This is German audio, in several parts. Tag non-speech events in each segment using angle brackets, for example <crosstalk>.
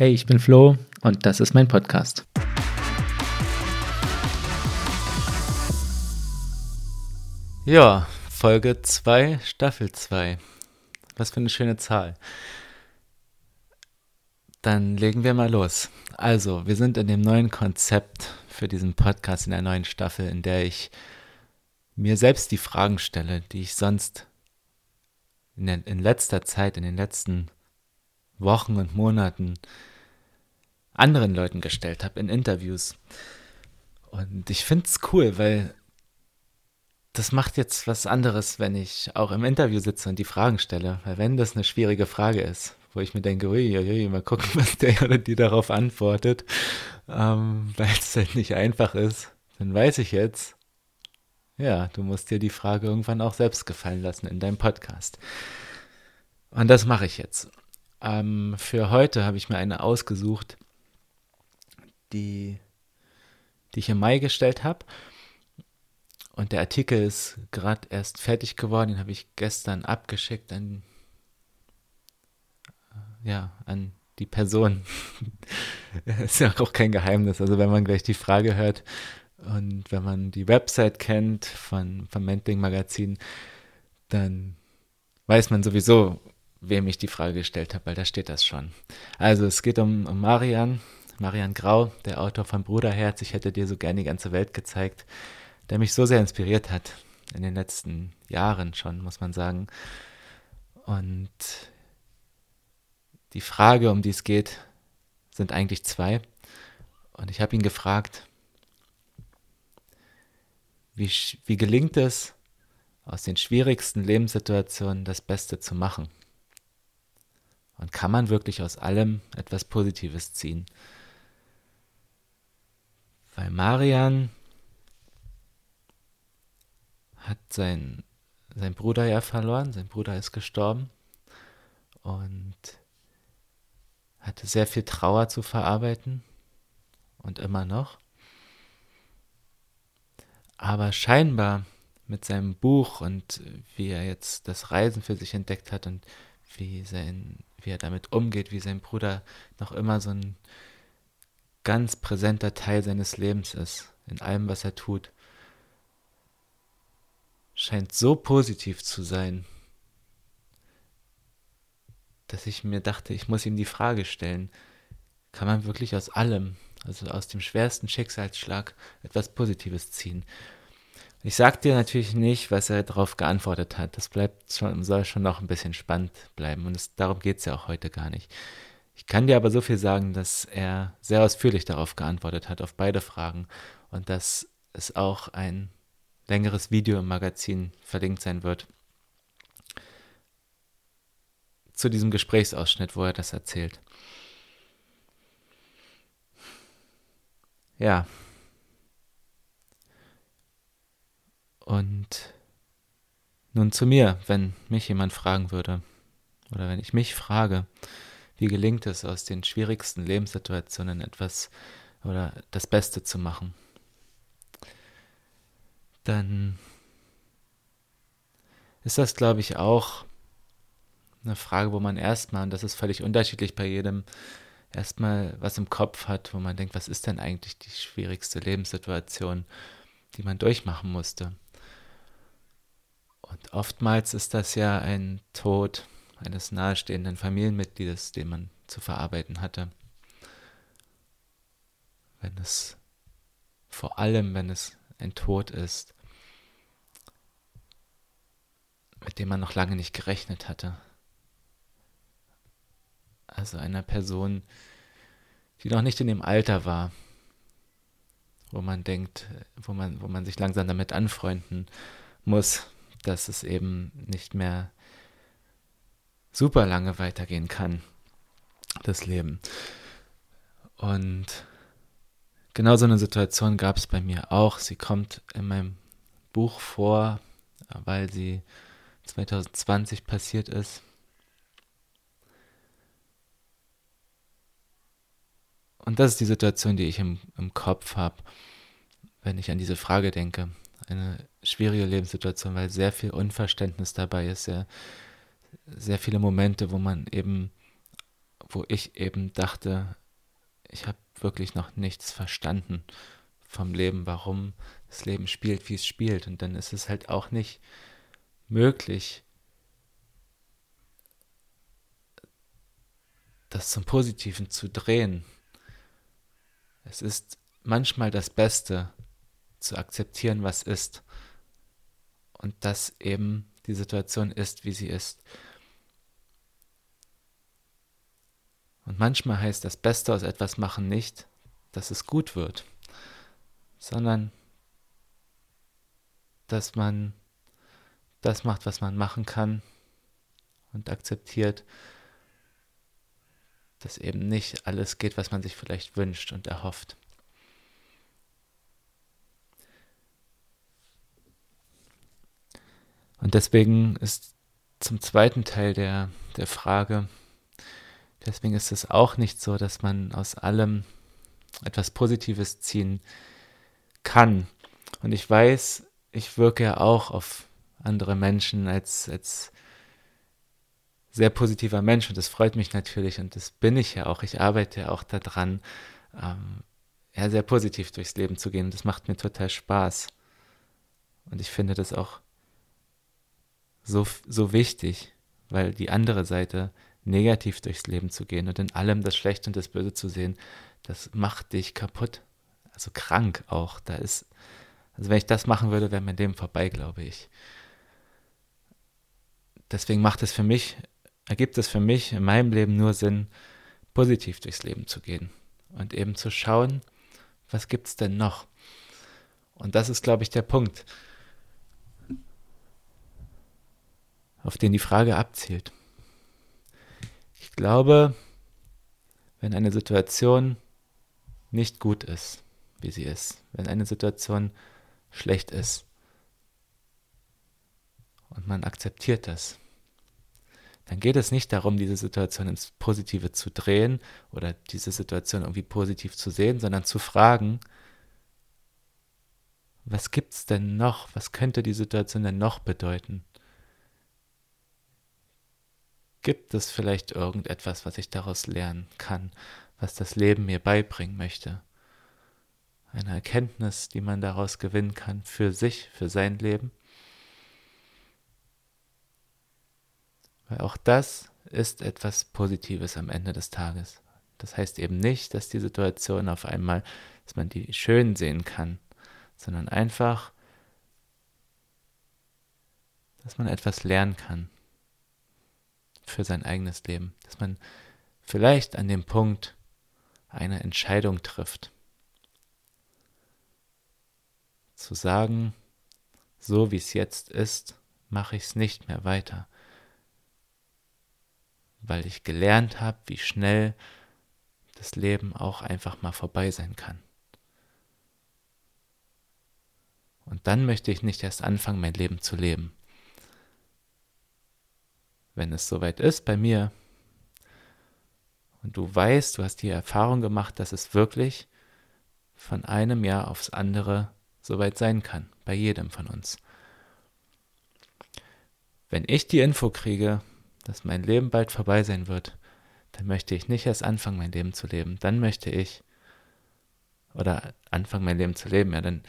Hey, ich bin Flo und das ist mein Podcast. Ja, Folge 2, Staffel 2. Was für eine schöne Zahl. Dann legen wir mal los. Also, wir sind in dem neuen Konzept für diesen Podcast in der neuen Staffel, in der ich mir selbst die Fragen stelle, die ich sonst in, der, in letzter Zeit, in den letzten Wochen und Monaten anderen Leuten gestellt habe in Interviews. Und ich finde es cool, weil das macht jetzt was anderes, wenn ich auch im Interview sitze und die Fragen stelle. Weil wenn das eine schwierige Frage ist, wo ich mir denke, ui, mal gucken, <laughs> was der oder die darauf antwortet, ähm, weil es halt nicht einfach ist, dann weiß ich jetzt, ja, du musst dir die Frage irgendwann auch selbst gefallen lassen in deinem Podcast. Und das mache ich jetzt. Ähm, für heute habe ich mir eine ausgesucht, die, die ich im Mai gestellt habe. Und der Artikel ist gerade erst fertig geworden, den habe ich gestern abgeschickt an, ja, an die Person. <laughs> ist ja auch kein Geheimnis. Also wenn man gleich die Frage hört und wenn man die Website kennt von, vom Mending Magazin, dann weiß man sowieso, wem ich die Frage gestellt habe, weil da steht das schon. Also es geht um, um Marian, Marian Grau, der Autor von Bruderherz. Ich hätte dir so gerne die ganze Welt gezeigt, der mich so sehr inspiriert hat in den letzten Jahren schon, muss man sagen. Und die Frage, um die es geht, sind eigentlich zwei. Und ich habe ihn gefragt, wie, wie gelingt es, aus den schwierigsten Lebenssituationen das Beste zu machen? Und kann man wirklich aus allem etwas Positives ziehen? Weil Marian hat sein, sein Bruder ja verloren, sein Bruder ist gestorben und hatte sehr viel Trauer zu verarbeiten und immer noch. Aber scheinbar mit seinem Buch und wie er jetzt das Reisen für sich entdeckt hat und wie, sein, wie er damit umgeht, wie sein Bruder noch immer so ein ganz präsenter Teil seines Lebens ist, in allem, was er tut, scheint so positiv zu sein, dass ich mir dachte, ich muss ihm die Frage stellen, kann man wirklich aus allem, also aus dem schwersten Schicksalsschlag, etwas Positives ziehen? Ich sag dir natürlich nicht, was er darauf geantwortet hat. Das bleibt schon, soll schon noch ein bisschen spannend bleiben. Und es, darum geht es ja auch heute gar nicht. Ich kann dir aber so viel sagen, dass er sehr ausführlich darauf geantwortet hat, auf beide Fragen. Und dass es auch ein längeres Video im Magazin verlinkt sein wird. Zu diesem Gesprächsausschnitt, wo er das erzählt. Ja, Und nun zu mir, wenn mich jemand fragen würde, oder wenn ich mich frage, wie gelingt es aus den schwierigsten Lebenssituationen etwas oder das Beste zu machen, dann ist das, glaube ich, auch eine Frage, wo man erstmal, und das ist völlig unterschiedlich bei jedem, erstmal was im Kopf hat, wo man denkt, was ist denn eigentlich die schwierigste Lebenssituation, die man durchmachen musste. Und oftmals ist das ja ein Tod eines nahestehenden Familienmitgliedes, den man zu verarbeiten hatte. Wenn es, vor allem wenn es ein Tod ist, mit dem man noch lange nicht gerechnet hatte. Also einer Person, die noch nicht in dem Alter war, wo man denkt, wo man, wo man sich langsam damit anfreunden muss, dass es eben nicht mehr super lange weitergehen kann, das Leben. Und genau so eine Situation gab es bei mir auch. Sie kommt in meinem Buch vor, weil sie 2020 passiert ist. Und das ist die Situation, die ich im, im Kopf habe, wenn ich an diese Frage denke eine schwierige Lebenssituation, weil sehr viel Unverständnis dabei ist, sehr, sehr viele Momente, wo man eben, wo ich eben dachte, ich habe wirklich noch nichts verstanden vom Leben, warum das Leben spielt, wie es spielt. Und dann ist es halt auch nicht möglich, das zum Positiven zu drehen. Es ist manchmal das Beste, zu akzeptieren, was ist. Und dass eben die Situation ist, wie sie ist. Und manchmal heißt das Beste aus etwas machen nicht, dass es gut wird, sondern dass man das macht, was man machen kann und akzeptiert, dass eben nicht alles geht, was man sich vielleicht wünscht und erhofft. Und deswegen ist zum zweiten Teil der, der Frage, deswegen ist es auch nicht so, dass man aus allem etwas Positives ziehen kann. Und ich weiß, ich wirke ja auch auf andere Menschen als, als sehr positiver Mensch und das freut mich natürlich und das bin ich ja auch. Ich arbeite ja auch daran, ähm, ja, sehr positiv durchs Leben zu gehen. Das macht mir total Spaß. Und ich finde das auch so, so wichtig, weil die andere Seite, negativ durchs Leben zu gehen und in allem das Schlechte und das Böse zu sehen, das macht dich kaputt. Also krank auch. Da ist, also wenn ich das machen würde, wäre mein Leben vorbei, glaube ich. Deswegen macht es für mich, ergibt es für mich in meinem Leben nur Sinn, positiv durchs Leben zu gehen und eben zu schauen, was gibt es denn noch? Und das ist, glaube ich, der Punkt. Auf den die Frage abzielt. Ich glaube, wenn eine Situation nicht gut ist, wie sie ist, wenn eine Situation schlecht ist und man akzeptiert das, dann geht es nicht darum, diese Situation ins Positive zu drehen oder diese Situation irgendwie positiv zu sehen, sondern zu fragen, was gibt es denn noch? Was könnte die Situation denn noch bedeuten? Gibt es vielleicht irgendetwas, was ich daraus lernen kann, was das Leben mir beibringen möchte? Eine Erkenntnis, die man daraus gewinnen kann für sich, für sein Leben? Weil auch das ist etwas Positives am Ende des Tages. Das heißt eben nicht, dass die Situation auf einmal, dass man die schön sehen kann, sondern einfach, dass man etwas lernen kann für sein eigenes Leben, dass man vielleicht an dem Punkt eine Entscheidung trifft. Zu sagen, so wie es jetzt ist, mache ich es nicht mehr weiter, weil ich gelernt habe, wie schnell das Leben auch einfach mal vorbei sein kann. Und dann möchte ich nicht erst anfangen, mein Leben zu leben wenn es soweit ist bei mir und du weißt, du hast die Erfahrung gemacht, dass es wirklich von einem Jahr aufs andere soweit sein kann, bei jedem von uns. Wenn ich die Info kriege, dass mein Leben bald vorbei sein wird, dann möchte ich nicht erst anfangen, mein Leben zu leben. Dann möchte ich, oder anfangen, mein Leben zu leben, ja, dann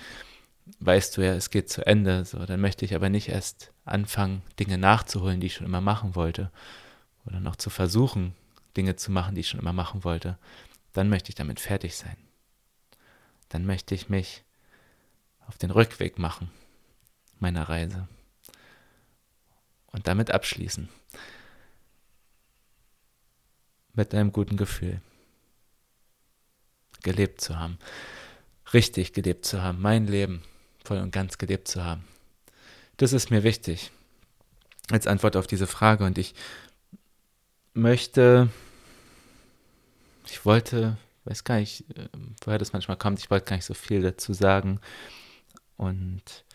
weißt du ja, es geht zu Ende, so, dann möchte ich aber nicht erst anfangen, Dinge nachzuholen, die ich schon immer machen wollte, oder noch zu versuchen, Dinge zu machen, die ich schon immer machen wollte, dann möchte ich damit fertig sein. Dann möchte ich mich auf den Rückweg machen meiner Reise und damit abschließen. Mit einem guten Gefühl. Gelebt zu haben. Richtig gelebt zu haben. Mein Leben voll und ganz gelebt zu haben. Das ist mir wichtig. Als Antwort auf diese Frage. Und ich möchte, ich wollte, weiß gar nicht, äh, woher das manchmal kommt, ich wollte gar nicht so viel dazu sagen. Und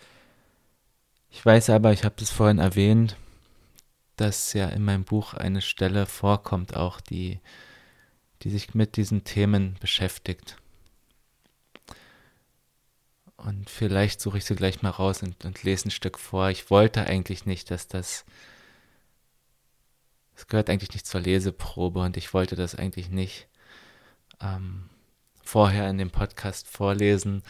ich weiß aber, ich habe das vorhin erwähnt, dass ja in meinem Buch eine Stelle vorkommt, auch die, die sich mit diesen Themen beschäftigt. Und vielleicht suche ich sie gleich mal raus und, und lese ein Stück vor. Ich wollte eigentlich nicht, dass das es gehört eigentlich nicht zur Leseprobe und ich wollte das eigentlich nicht ähm, vorher in dem Podcast vorlesen,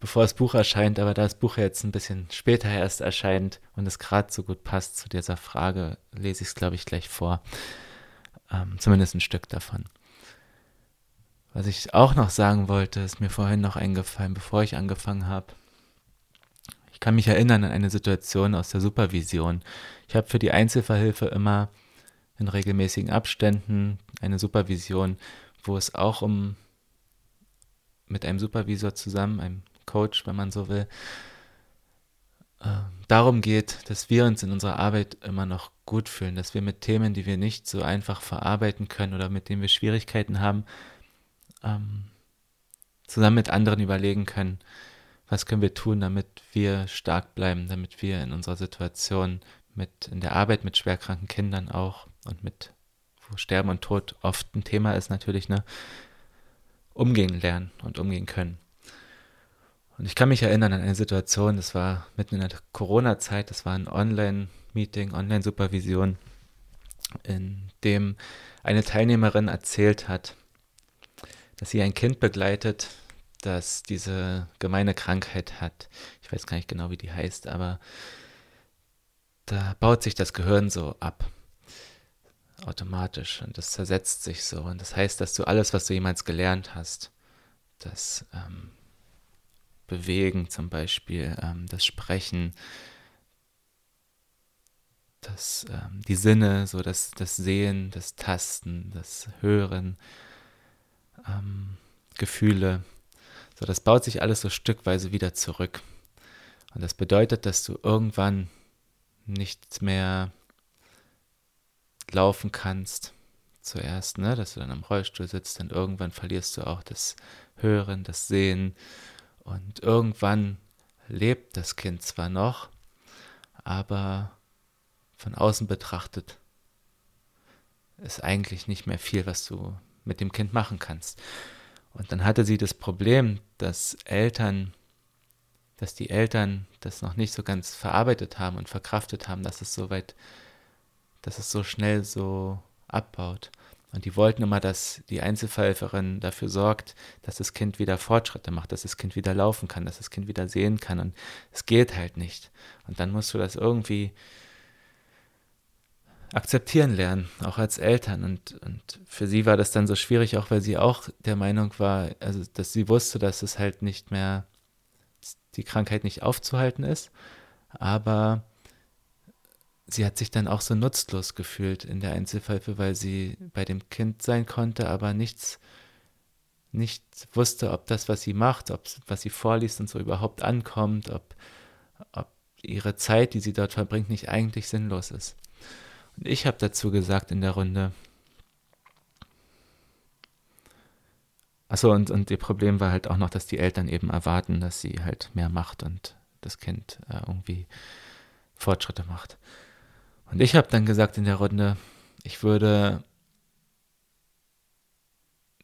bevor das Buch erscheint, aber da das Buch jetzt ein bisschen später erst erscheint und es gerade so gut passt zu dieser Frage, lese ich es, glaube ich, gleich vor. Ähm, zumindest ein Stück davon. Was ich auch noch sagen wollte, ist mir vorhin noch eingefallen, bevor ich angefangen habe. Ich kann mich erinnern an eine Situation aus der Supervision. Ich habe für die Einzelverhilfe immer in regelmäßigen Abständen eine Supervision, wo es auch um mit einem Supervisor zusammen, einem Coach, wenn man so will, äh, darum geht, dass wir uns in unserer Arbeit immer noch gut fühlen, dass wir mit Themen, die wir nicht so einfach verarbeiten können oder mit denen wir Schwierigkeiten haben, ähm, zusammen mit anderen überlegen können, was können wir tun, damit wir stark bleiben, damit wir in unserer Situation mit in der Arbeit mit schwerkranken Kindern auch und mit wo Sterben und Tod oft ein Thema ist natürlich, ne, umgehen lernen und umgehen können. Und ich kann mich erinnern an eine Situation, das war mitten in der Corona-Zeit, das war ein Online-Meeting, Online-Supervision, in dem eine Teilnehmerin erzählt hat, dass sie ein Kind begleitet, das diese gemeine Krankheit hat. Ich weiß gar nicht genau, wie die heißt, aber da baut sich das Gehirn so ab. Automatisch. Und das zersetzt sich so. Und das heißt, dass du alles, was du jemals gelernt hast, das ähm, Bewegen zum Beispiel, ähm, das Sprechen, das, ähm, die Sinne, so das, das Sehen, das Tasten, das Hören, ähm, Gefühle. So, das baut sich alles so stückweise wieder zurück. Und das bedeutet, dass du irgendwann nicht mehr laufen kannst. Zuerst, ne, dass du dann am Rollstuhl sitzt, dann irgendwann verlierst du auch das Hören, das Sehen. Und irgendwann lebt das Kind zwar noch, aber von außen betrachtet ist eigentlich nicht mehr viel, was du mit dem Kind machen kannst. Und dann hatte sie das Problem, dass Eltern, dass die Eltern das noch nicht so ganz verarbeitet haben und verkraftet haben, dass es so weit, dass es so schnell so abbaut. Und die wollten immer, dass die Einzelverhelferin dafür sorgt, dass das Kind wieder Fortschritte macht, dass das Kind wieder laufen kann, dass das Kind wieder sehen kann. Und es geht halt nicht. Und dann musst du das irgendwie akzeptieren lernen, auch als Eltern. Und, und für sie war das dann so schwierig, auch weil sie auch der Meinung war, also dass sie wusste, dass es halt nicht mehr, die Krankheit nicht aufzuhalten ist. Aber sie hat sich dann auch so nutzlos gefühlt in der Einzelhilfe, weil sie bei dem Kind sein konnte, aber nichts, nicht wusste, ob das, was sie macht, ob was sie vorliest und so überhaupt ankommt, ob, ob ihre Zeit, die sie dort verbringt, nicht eigentlich sinnlos ist. Und ich habe dazu gesagt in der Runde, Achso, und, und ihr Problem war halt auch noch, dass die Eltern eben erwarten, dass sie halt mehr macht und das Kind äh, irgendwie Fortschritte macht. Und ich habe dann gesagt in der Runde, ich würde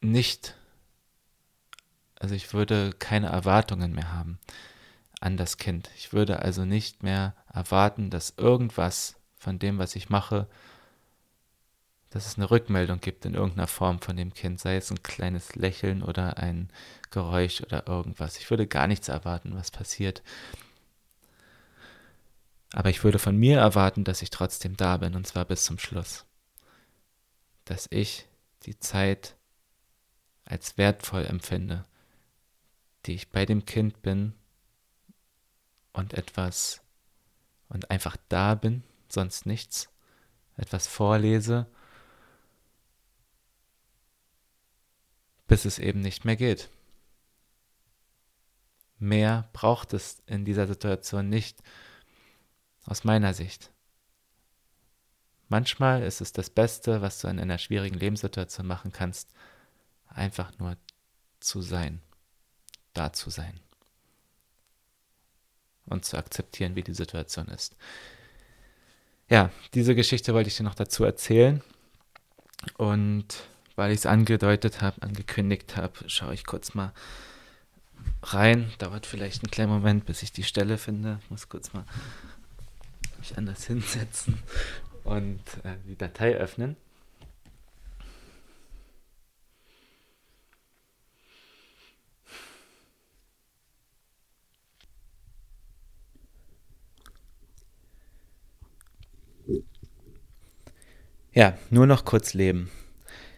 nicht, also ich würde keine Erwartungen mehr haben an das Kind. Ich würde also nicht mehr erwarten, dass irgendwas von dem, was ich mache, dass es eine Rückmeldung gibt in irgendeiner Form von dem Kind, sei es ein kleines Lächeln oder ein Geräusch oder irgendwas. Ich würde gar nichts erwarten, was passiert. Aber ich würde von mir erwarten, dass ich trotzdem da bin, und zwar bis zum Schluss. Dass ich die Zeit als wertvoll empfinde, die ich bei dem Kind bin und etwas und einfach da bin sonst nichts, etwas vorlese, bis es eben nicht mehr geht. Mehr braucht es in dieser Situation nicht, aus meiner Sicht. Manchmal ist es das Beste, was du in einer schwierigen Lebenssituation machen kannst, einfach nur zu sein, da zu sein und zu akzeptieren, wie die Situation ist ja, diese Geschichte wollte ich dir noch dazu erzählen. Und weil ich es angedeutet habe, angekündigt habe, schaue ich kurz mal rein. Dauert vielleicht einen kleinen Moment, bis ich die Stelle finde. Ich muss kurz mal mich anders hinsetzen. und äh, die Datei öffnen. Ja, nur noch kurz leben.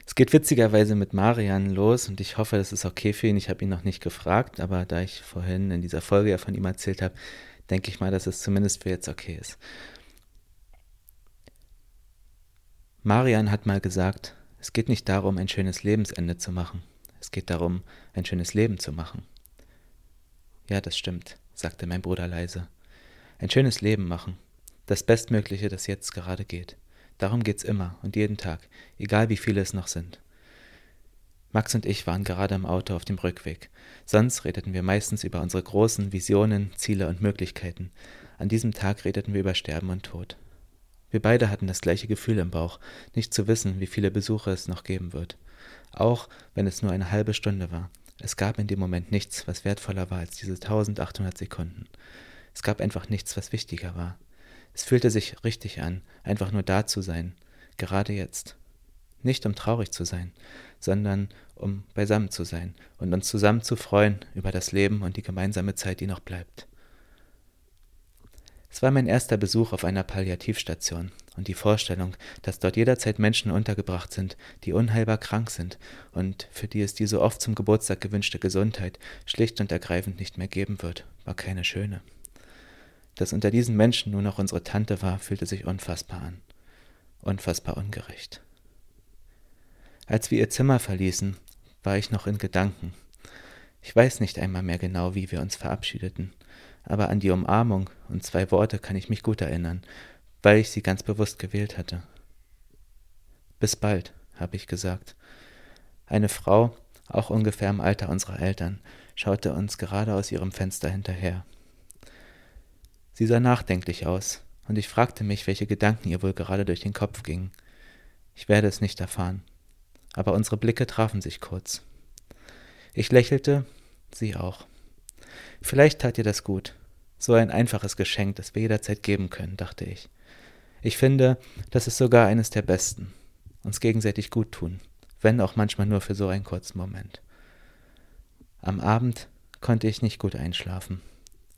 Es geht witzigerweise mit Marian los und ich hoffe, das ist okay für ihn. Ich habe ihn noch nicht gefragt, aber da ich vorhin in dieser Folge ja von ihm erzählt habe, denke ich mal, dass es zumindest für jetzt okay ist. Marian hat mal gesagt, es geht nicht darum, ein schönes Lebensende zu machen. Es geht darum, ein schönes Leben zu machen. Ja, das stimmt, sagte mein Bruder leise. Ein schönes Leben machen. Das Bestmögliche, das jetzt gerade geht. Darum geht's immer und jeden Tag, egal wie viele es noch sind. Max und ich waren gerade im Auto auf dem Rückweg. Sonst redeten wir meistens über unsere großen Visionen, Ziele und Möglichkeiten. An diesem Tag redeten wir über Sterben und Tod. Wir beide hatten das gleiche Gefühl im Bauch, nicht zu wissen, wie viele Besuche es noch geben wird. Auch wenn es nur eine halbe Stunde war. Es gab in dem Moment nichts, was wertvoller war als diese 1800 Sekunden. Es gab einfach nichts, was wichtiger war. Es fühlte sich richtig an, einfach nur da zu sein, gerade jetzt. Nicht um traurig zu sein, sondern um beisammen zu sein und uns zusammen zu freuen über das Leben und die gemeinsame Zeit, die noch bleibt. Es war mein erster Besuch auf einer Palliativstation und die Vorstellung, dass dort jederzeit Menschen untergebracht sind, die unheilbar krank sind und für die es die so oft zum Geburtstag gewünschte Gesundheit schlicht und ergreifend nicht mehr geben wird, war keine schöne. Dass unter diesen Menschen nur noch unsere Tante war, fühlte sich unfassbar an. Unfassbar ungerecht. Als wir ihr Zimmer verließen, war ich noch in Gedanken. Ich weiß nicht einmal mehr genau, wie wir uns verabschiedeten, aber an die Umarmung und zwei Worte kann ich mich gut erinnern, weil ich sie ganz bewusst gewählt hatte. Bis bald, habe ich gesagt. Eine Frau, auch ungefähr im Alter unserer Eltern, schaute uns gerade aus ihrem Fenster hinterher. Sie sah nachdenklich aus, und ich fragte mich, welche Gedanken ihr wohl gerade durch den Kopf gingen. Ich werde es nicht erfahren, aber unsere Blicke trafen sich kurz. Ich lächelte, sie auch. Vielleicht tat ihr das gut. So ein einfaches Geschenk, das wir jederzeit geben können, dachte ich. Ich finde, das ist sogar eines der besten. Uns gegenseitig gut tun, wenn auch manchmal nur für so einen kurzen Moment. Am Abend konnte ich nicht gut einschlafen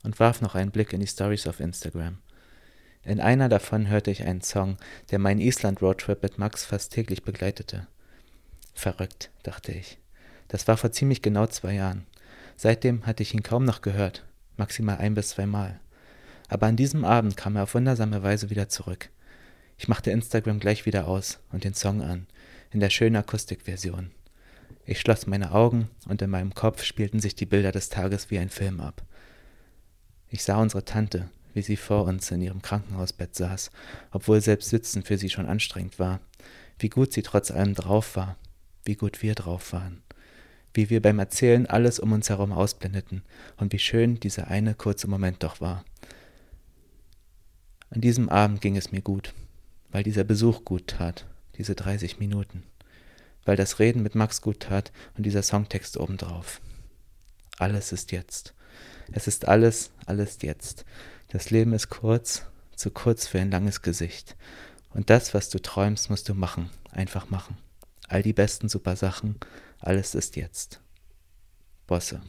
und warf noch einen Blick in die Stories auf Instagram. In einer davon hörte ich einen Song, der meinen Island-Roadtrip mit Max fast täglich begleitete. Verrückt, dachte ich. Das war vor ziemlich genau zwei Jahren. Seitdem hatte ich ihn kaum noch gehört, maximal ein bis zweimal. Aber an diesem Abend kam er auf wundersame Weise wieder zurück. Ich machte Instagram gleich wieder aus und den Song an, in der schönen Akustikversion. Ich schloss meine Augen und in meinem Kopf spielten sich die Bilder des Tages wie ein Film ab. Ich sah unsere Tante, wie sie vor uns in ihrem Krankenhausbett saß, obwohl selbst Sitzen für sie schon anstrengend war, wie gut sie trotz allem drauf war, wie gut wir drauf waren, wie wir beim Erzählen alles um uns herum ausblendeten und wie schön dieser eine kurze Moment doch war. An diesem Abend ging es mir gut, weil dieser Besuch gut tat, diese 30 Minuten, weil das Reden mit Max gut tat und dieser Songtext obendrauf. Alles ist jetzt. Es ist alles, alles jetzt. Das Leben ist kurz, zu kurz für ein langes Gesicht. Und das, was du träumst, musst du machen, einfach machen. All die besten super Sachen, alles ist jetzt. Bosse.